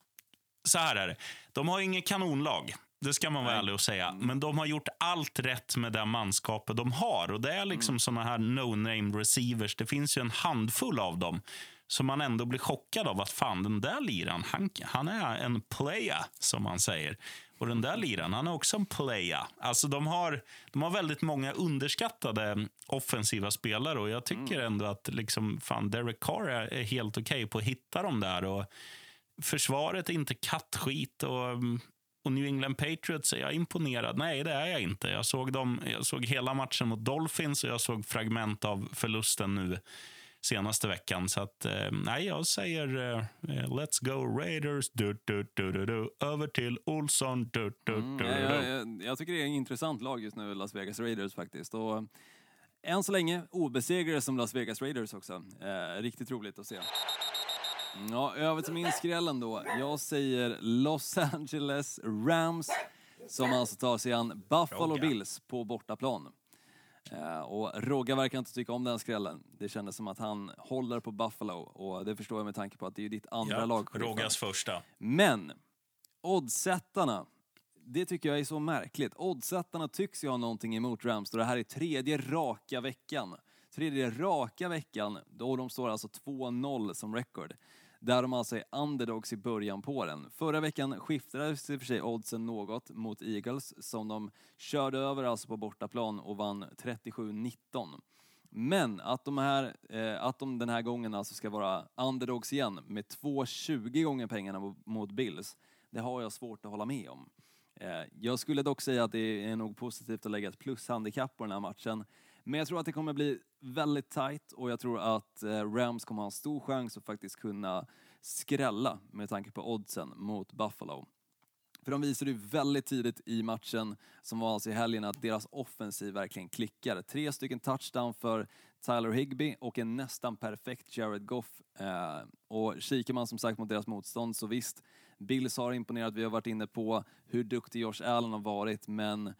Så här är det. De har inget kanonlag. Det ska man vara ärlig och säga. Mm. Men de har gjort allt rätt med det manskapet de har. Och Det är liksom mm. såna här no-name receivers. Det finns ju en handfull av dem som man ändå blir chockad av att fan, den där liran, han, han är en playa, som man säger. Och den där liran, han är också en playa. Alltså de har, de har väldigt många underskattade offensiva spelare och jag tycker mm. ändå att liksom, fan, Derek Carr är helt okej okay på att hitta dem där. Och försvaret är inte kattskit och, och New England Patriots är jag imponerad. Nej, det är jag inte. Jag såg, dem, jag såg hela matchen mot Dolphins och jag såg fragment av förlusten nu senaste veckan. Så att, eh, nej, jag säger eh, let's go Raiders. Du, du, du, du, du. Över till Olsson. Du, du, mm, du, jag, jag, jag, tycker det är en intressant lag just nu, Las Vegas Raiders faktiskt. Och, eh, än så länge obesegrade som Las Vegas Raiders också. Eh, riktigt roligt att se. Ja, över till min skrällen då. Jag säger Los Angeles Rams som alltså tar sig an Buffalo Bills på bortaplan. Eh, och Rogga verkar inte tycka om den skrällen. Det kändes som att han håller på Buffalo och det förstår jag med tanke på att det är ditt andra ja, lag. Roggas första. Men oddsättarna, det tycker jag är så märkligt. Oddsättarna tycks ju ha någonting emot Rams det här är tredje raka veckan. Tredje raka veckan, då de står alltså 2-0 som record där de alltså är underdogs i början på den. Förra veckan skiftades i och för sig oddsen något mot Eagles som de körde över alltså på bortaplan och vann 37-19. Men att de, här, eh, att de den här gången alltså ska vara underdogs igen med 2,20 gånger pengarna mot Bills, det har jag svårt att hålla med om. Eh, jag skulle dock säga att det är nog positivt att lägga ett plushandikapp på den här matchen. Men jag tror att det kommer bli väldigt tight och jag tror att eh, Rams kommer ha en stor chans att faktiskt kunna skrälla med tanke på oddsen mot Buffalo. För de visade ju väldigt tidigt i matchen, som var alltså i helgen, att deras offensiv verkligen klickar. Tre stycken touchdown för Tyler Higby och en nästan perfekt Jared Goff. Eh, och kikar man som sagt mot deras motstånd så visst, Bills har imponerat. Vi har varit inne på hur duktig Josh Allen har varit, men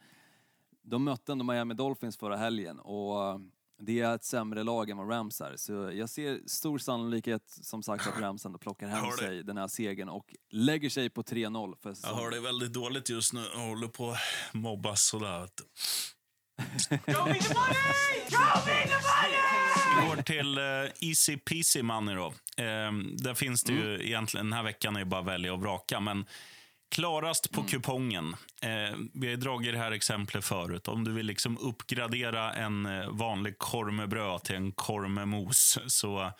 de mötte ändå Miami Dolphins förra helgen och det är ett sämre lag än vad Rams är. Så jag ser stor sannolikhet som sagt att Rams ändå plockar hem sig den här segern och lägger sig på 3-0 för säsongen. Jag har det väldigt dåligt just nu och håller på att mobbas sådär. Vi går till uh, Easy Peasy Money då. Uh, där finns det mm. ju egentligen, den här veckan är ju bara välja och vraka, men Klarast på mm. kupongen. Eh, vi har dragit det här exemplet förut. Om du vill liksom uppgradera en eh, vanlig kormebröd till en kormemos så,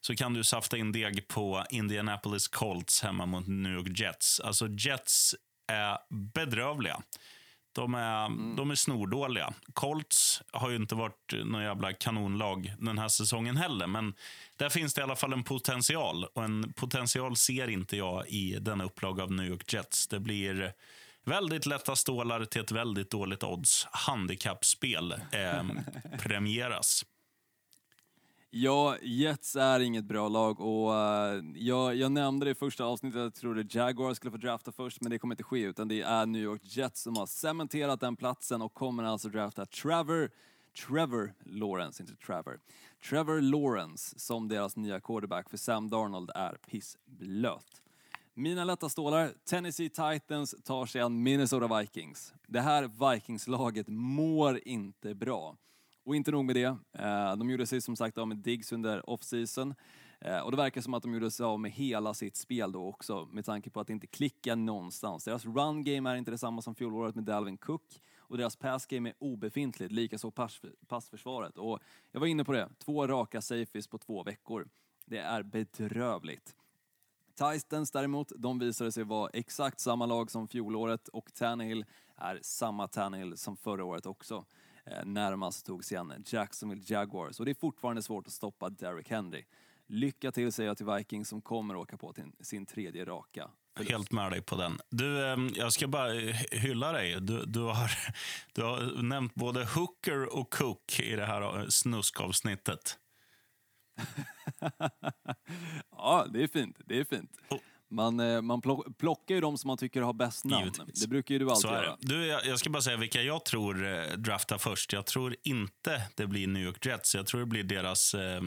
så kan du safta in deg på Indianapolis Colts hemma mot New York Jets. Alltså Jets är bedrövliga. De är, mm. de är snordåliga. Colts har ju inte varit någon jävla kanonlag den här säsongen heller. Men där finns det i alla fall en potential. Och en potential ser inte jag i denna upplaga av New York Jets. Det blir väldigt lätta stålar till ett väldigt dåligt odds. Handikappspel eh, premieras. Ja, Jets är inget bra lag och uh, jag, jag nämnde det i första avsnittet jag trodde Jaguars skulle få drafta först, men det kommer inte ske utan det är New York Jets som har cementerat den platsen och kommer alltså drafta Trevor, Trevor Lawrence, inte Trevor, Trevor Lawrence som deras nya quarterback för Sam Darnold är pissblöt. Mina lätta stålar, Tennessee Titans tar sig an Minnesota Vikings. Det här Vikings-laget mår inte bra. Och inte nog med det, eh, de gjorde sig som sagt av med Diggs under off-season. Eh, och det verkar som att de gjorde sig av med hela sitt spel då också, med tanke på att det inte klickar någonstans. Deras run game är inte detsamma som fjolåret med Dalvin Cook och deras pass game är obefintligt, likaså pass, passförsvaret. Och jag var inne på det, två raka safeties på två veckor. Det är bedrövligt. Titans däremot, de visade sig vara exakt samma lag som fjolåret och Tannehill är samma Tannehill som förra året också. Eh, närmast tog sig an Jacksonville Jaguars och det är fortfarande svårt att stoppa Derrick Henry. Lycka till säger jag till Vikings som kommer åka på sin tredje raka. Helt med dig på den. Du, ehm, jag ska bara hylla dig. Du, du, har, du har nämnt både Hooker och Cook i det här eh, snuskavsnittet. ja, det är fint. Det är fint. Man, eh, man plockar ju de som man tycker har bäst namn. Givetvis. Det brukar ju du alltid göra. Du, jag, ska bara säga vilka jag tror eh, draftar först. Jag tror inte det blir New York Jets. Jag tror det blir deras eh,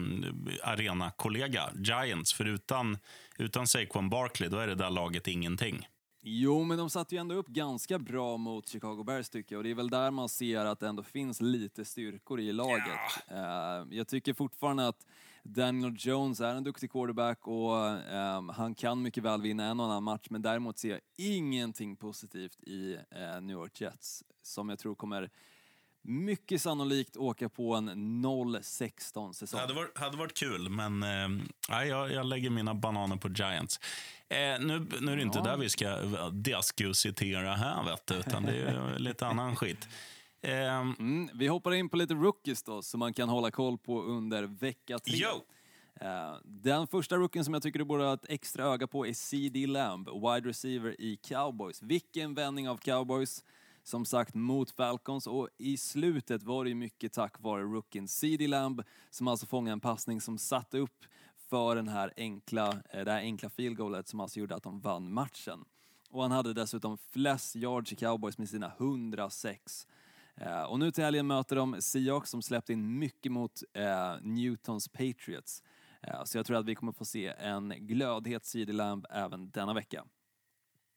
arenakollega Giants. För utan, utan Saquon Barkley, då är det där laget ingenting. Jo, men de satte ju ändå upp ganska bra mot Chicago Bears tycker jag. Och det är väl där man ser att det ändå finns lite styrkor i laget. Ja. Uh, jag tycker fortfarande att Daniel Jones är en duktig quarterback och um, han kan mycket väl vinna en och annan match, men däremot ser jag ingenting positivt i uh, New York Jets som jag tror kommer mycket sannolikt åka på en 0-16 säsong. Det hade varit, hade varit kul, men eh, jag, jag lägger mina bananer på Giants. Eh, nu, nu är det inte ja. där vi ska diskutera här, vet du, utan det är lite annan skit. Um, mm, vi hoppar in på lite rookies då, som man kan hålla koll på under vecka tre. Yo. Uh, den första rookien som jag tycker du borde ha ett extra öga på är CD Lamb, wide receiver i Cowboys. Vilken vändning av Cowboys! Som sagt mot Falcons och i slutet var det mycket tack vare rookien CD Lamb som alltså fångade en passning som satte upp för den här enkla, eh, det här enkla field goalet som alltså gjorde att de vann matchen. Och han hade dessutom flest yards i Cowboys med sina 106. Eh, och nu till helgen möter de Seahawks som släppte in mycket mot eh, Newtons Patriots. Eh, så jag tror att vi kommer få se en glödhet CD Lamb även denna vecka.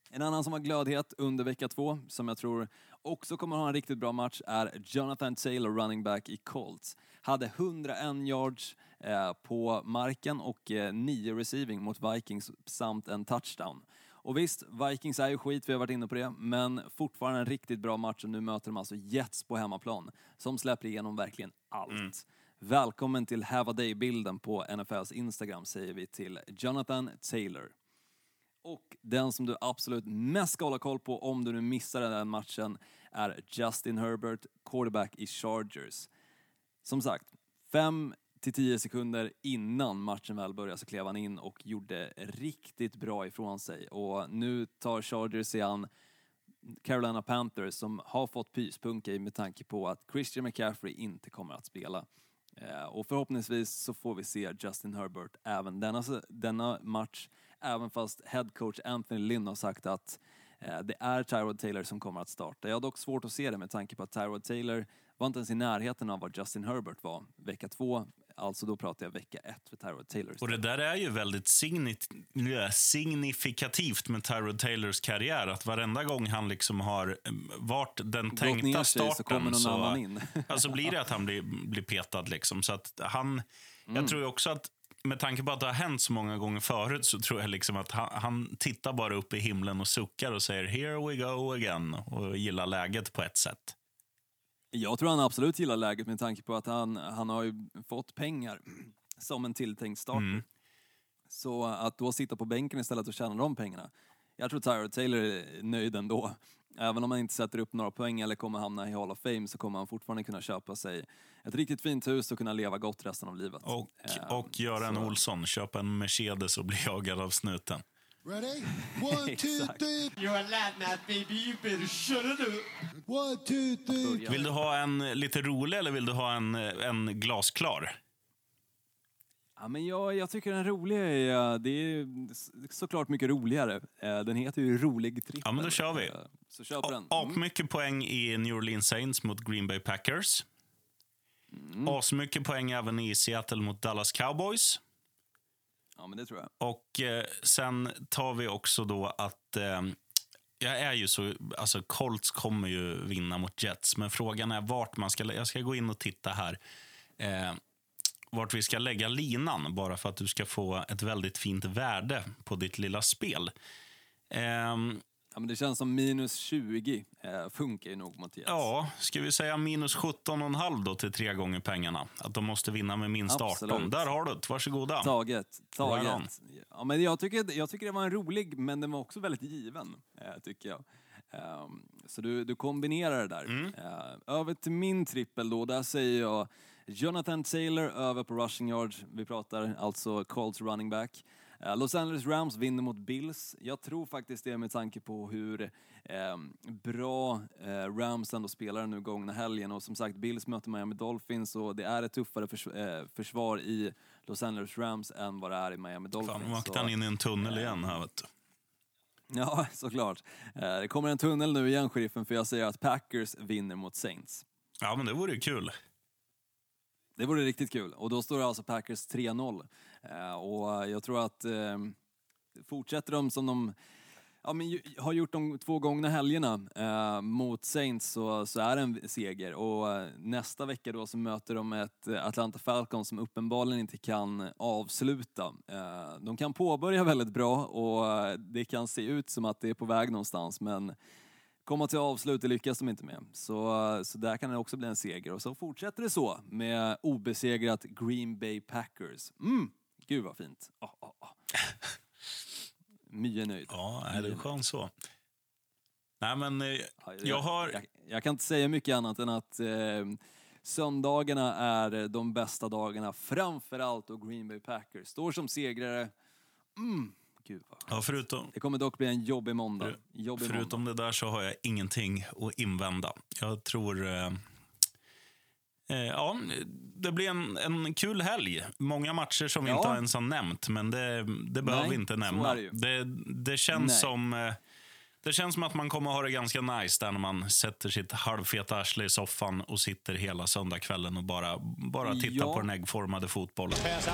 En annan som var glödhet under vecka två, som jag tror också kommer ha en riktigt bra match, är Jonathan Taylor, running back i Colts. Hade 101 yards eh, på marken och eh, 9 receiving mot Vikings samt en touchdown. Och visst, Vikings är ju skit, vi har varit inne på det, men fortfarande en riktigt bra match och nu möter de alltså Jets på hemmaplan som släpper igenom verkligen allt. Mm. Välkommen till Have Day-bilden på NFLs Instagram säger vi till Jonathan Taylor. Och den som du absolut mest ska hålla koll på om du nu missar den matchen är Justin Herbert, quarterback i Chargers. Som sagt, fem till 10 sekunder innan matchen väl började så klev han in och gjorde riktigt bra ifrån sig. Och nu tar Chargers sig an Carolina Panthers som har fått pyspunka i med tanke på att Christian McCaffrey inte kommer att spela. Eh, och förhoppningsvis så får vi se Justin Herbert även denna, denna match, även fast headcoach Anthony Lynn har sagt att eh, det är Tyrod Taylor som kommer att starta. Jag har dock svårt att se det med tanke på att Tyrod Taylor var inte ens i närheten av vad Justin Herbert var vecka två. Alltså då pratar jag vecka ett för Tyrod Taylor. Och det där är ju väldigt signifikativt med Tyrod Taylors karriär. Att varenda gång han liksom har eh, varit den tänkta starten så, kommer någon så, annan in. alltså blir det att han blir, blir petad. Liksom. Så att han, mm. Jag tror också att med tanke på att det har hänt så många gånger förut så tror jag liksom att han, han, tittar bara upp i himlen och suckar och säger “here we go again” och gillar läget på ett sätt. Jag tror han absolut gillar läget med tanke på att han, han har ju fått pengar som en tilltänkt starter. Mm. Så att då sitta på bänken istället och tjäna de pengarna. Jag tror Tyrod Taylor är nöjd ändå. Även om han inte sätter upp några poäng eller kommer hamna i Hall of Fame så kommer han fortfarande kunna köpa sig ett riktigt fint hus och kunna leva gott resten av livet. Och, um, och Göran så. Olsson, köpa en Mercedes och bli jagad av snuten. Ready? One, two, three. You're a lad baby. You better shut it up. One, two, three. Vill du ha en lite rolig eller vill du ha en, en glasklar? Ja, men jag, jag tycker den roliga är, det är såklart mycket roligare. Eh, den heter ju Rolig trippel. Ja, men då kör vi. Eh, så kör på den. Mm. mycket poäng i New Orleans Saints mot Green Bay Packers. Mm. Asmycket poäng även i Seattle mot Dallas Cowboys. Ja, men det tror jag. Och eh, sen tar vi också då att eh, jag är ju så, alltså Colts kommer ju vinna mot Jets, men frågan är vart man ska, jag ska gå in och titta här. Eh, vart vi ska lägga linan, bara för att du ska få ett väldigt fint värde på ditt lilla spel. Ehm, Eh, Ja, men det känns som minus 20 eh, funkar ju nog Jets. Ja, ska vi säga minus 17,5 då till tre gånger pengarna? Att de måste vinna med minst Absolut. 18. Där har du det. Varsågoda. Taget. Taget. Ja, men jag, tycker, jag tycker det var en rolig, men den var också väldigt given. Eh, tycker jag. Um, så du, du kombinerar det där. Mm. Uh, över till min trippel då, där säger jag Jonathan Taylor över på rushing yards. Vi pratar alltså Colts running back. Eh, Los Angeles Rams vinner mot Bills. Jag tror faktiskt det med tanke på hur eh, bra eh, Rams ändå spelar nu gångna helgen. Och som sagt, Bills möter Miami Dolphins och det är ett tuffare förs eh, försvar i Los Angeles Rams än vad det är i Miami Dolphins. Fan, nu åkte han in i en tunnel igen här vet du. Ja, såklart. Eh, det kommer en tunnel nu igen, sheriffen, för jag säger att Packers vinner mot Saints. Ja, men det vore ju kul. Det vore riktigt kul. Och då står det alltså Packers 3-0. Eh, och jag tror att eh, fortsätter de som de ja, men, har gjort de två gångna helgerna eh, mot Saints så, så är det en seger. Och eh, nästa vecka då så möter de ett eh, Atlanta Falcons som uppenbarligen inte kan avsluta. Eh, de kan påbörja väldigt bra och eh, det kan se ut som att det är på väg någonstans men komma till avslut, det lyckas de inte med. Så, så där kan det också bli en seger. Och så fortsätter det så med obesegrat Green Bay Packers. Mm, gud vad fint. Oh, oh, oh. My är nöjd. Ja, är det skönt så. Nej, men eh, jag har... Jag, jag, kan inte säga mycket annat än att eh, söndagarna är de bästa dagarna, framförallt då Green Bay Packers står som segrare. Mm, Gud vad ja, förutom, Det kommer dock bli en jobbig måndag. Jobbig förutom måndag. det där så har jag ingenting att invända. Jag tror... Eh, eh, ja, det blir en, en kul helg. Många matcher som vi inte ens har nämnt, men det, det behöver vi inte nämna. Det, det, det, känns Nej. som... Eh, det känns som att man kommer att ha det ganska nice där när man sätter sitt halvfeta arsle i soffan och sitter hela söndagskvällen och bara, bara tittar ja. på den äggformade fotbollen. Pass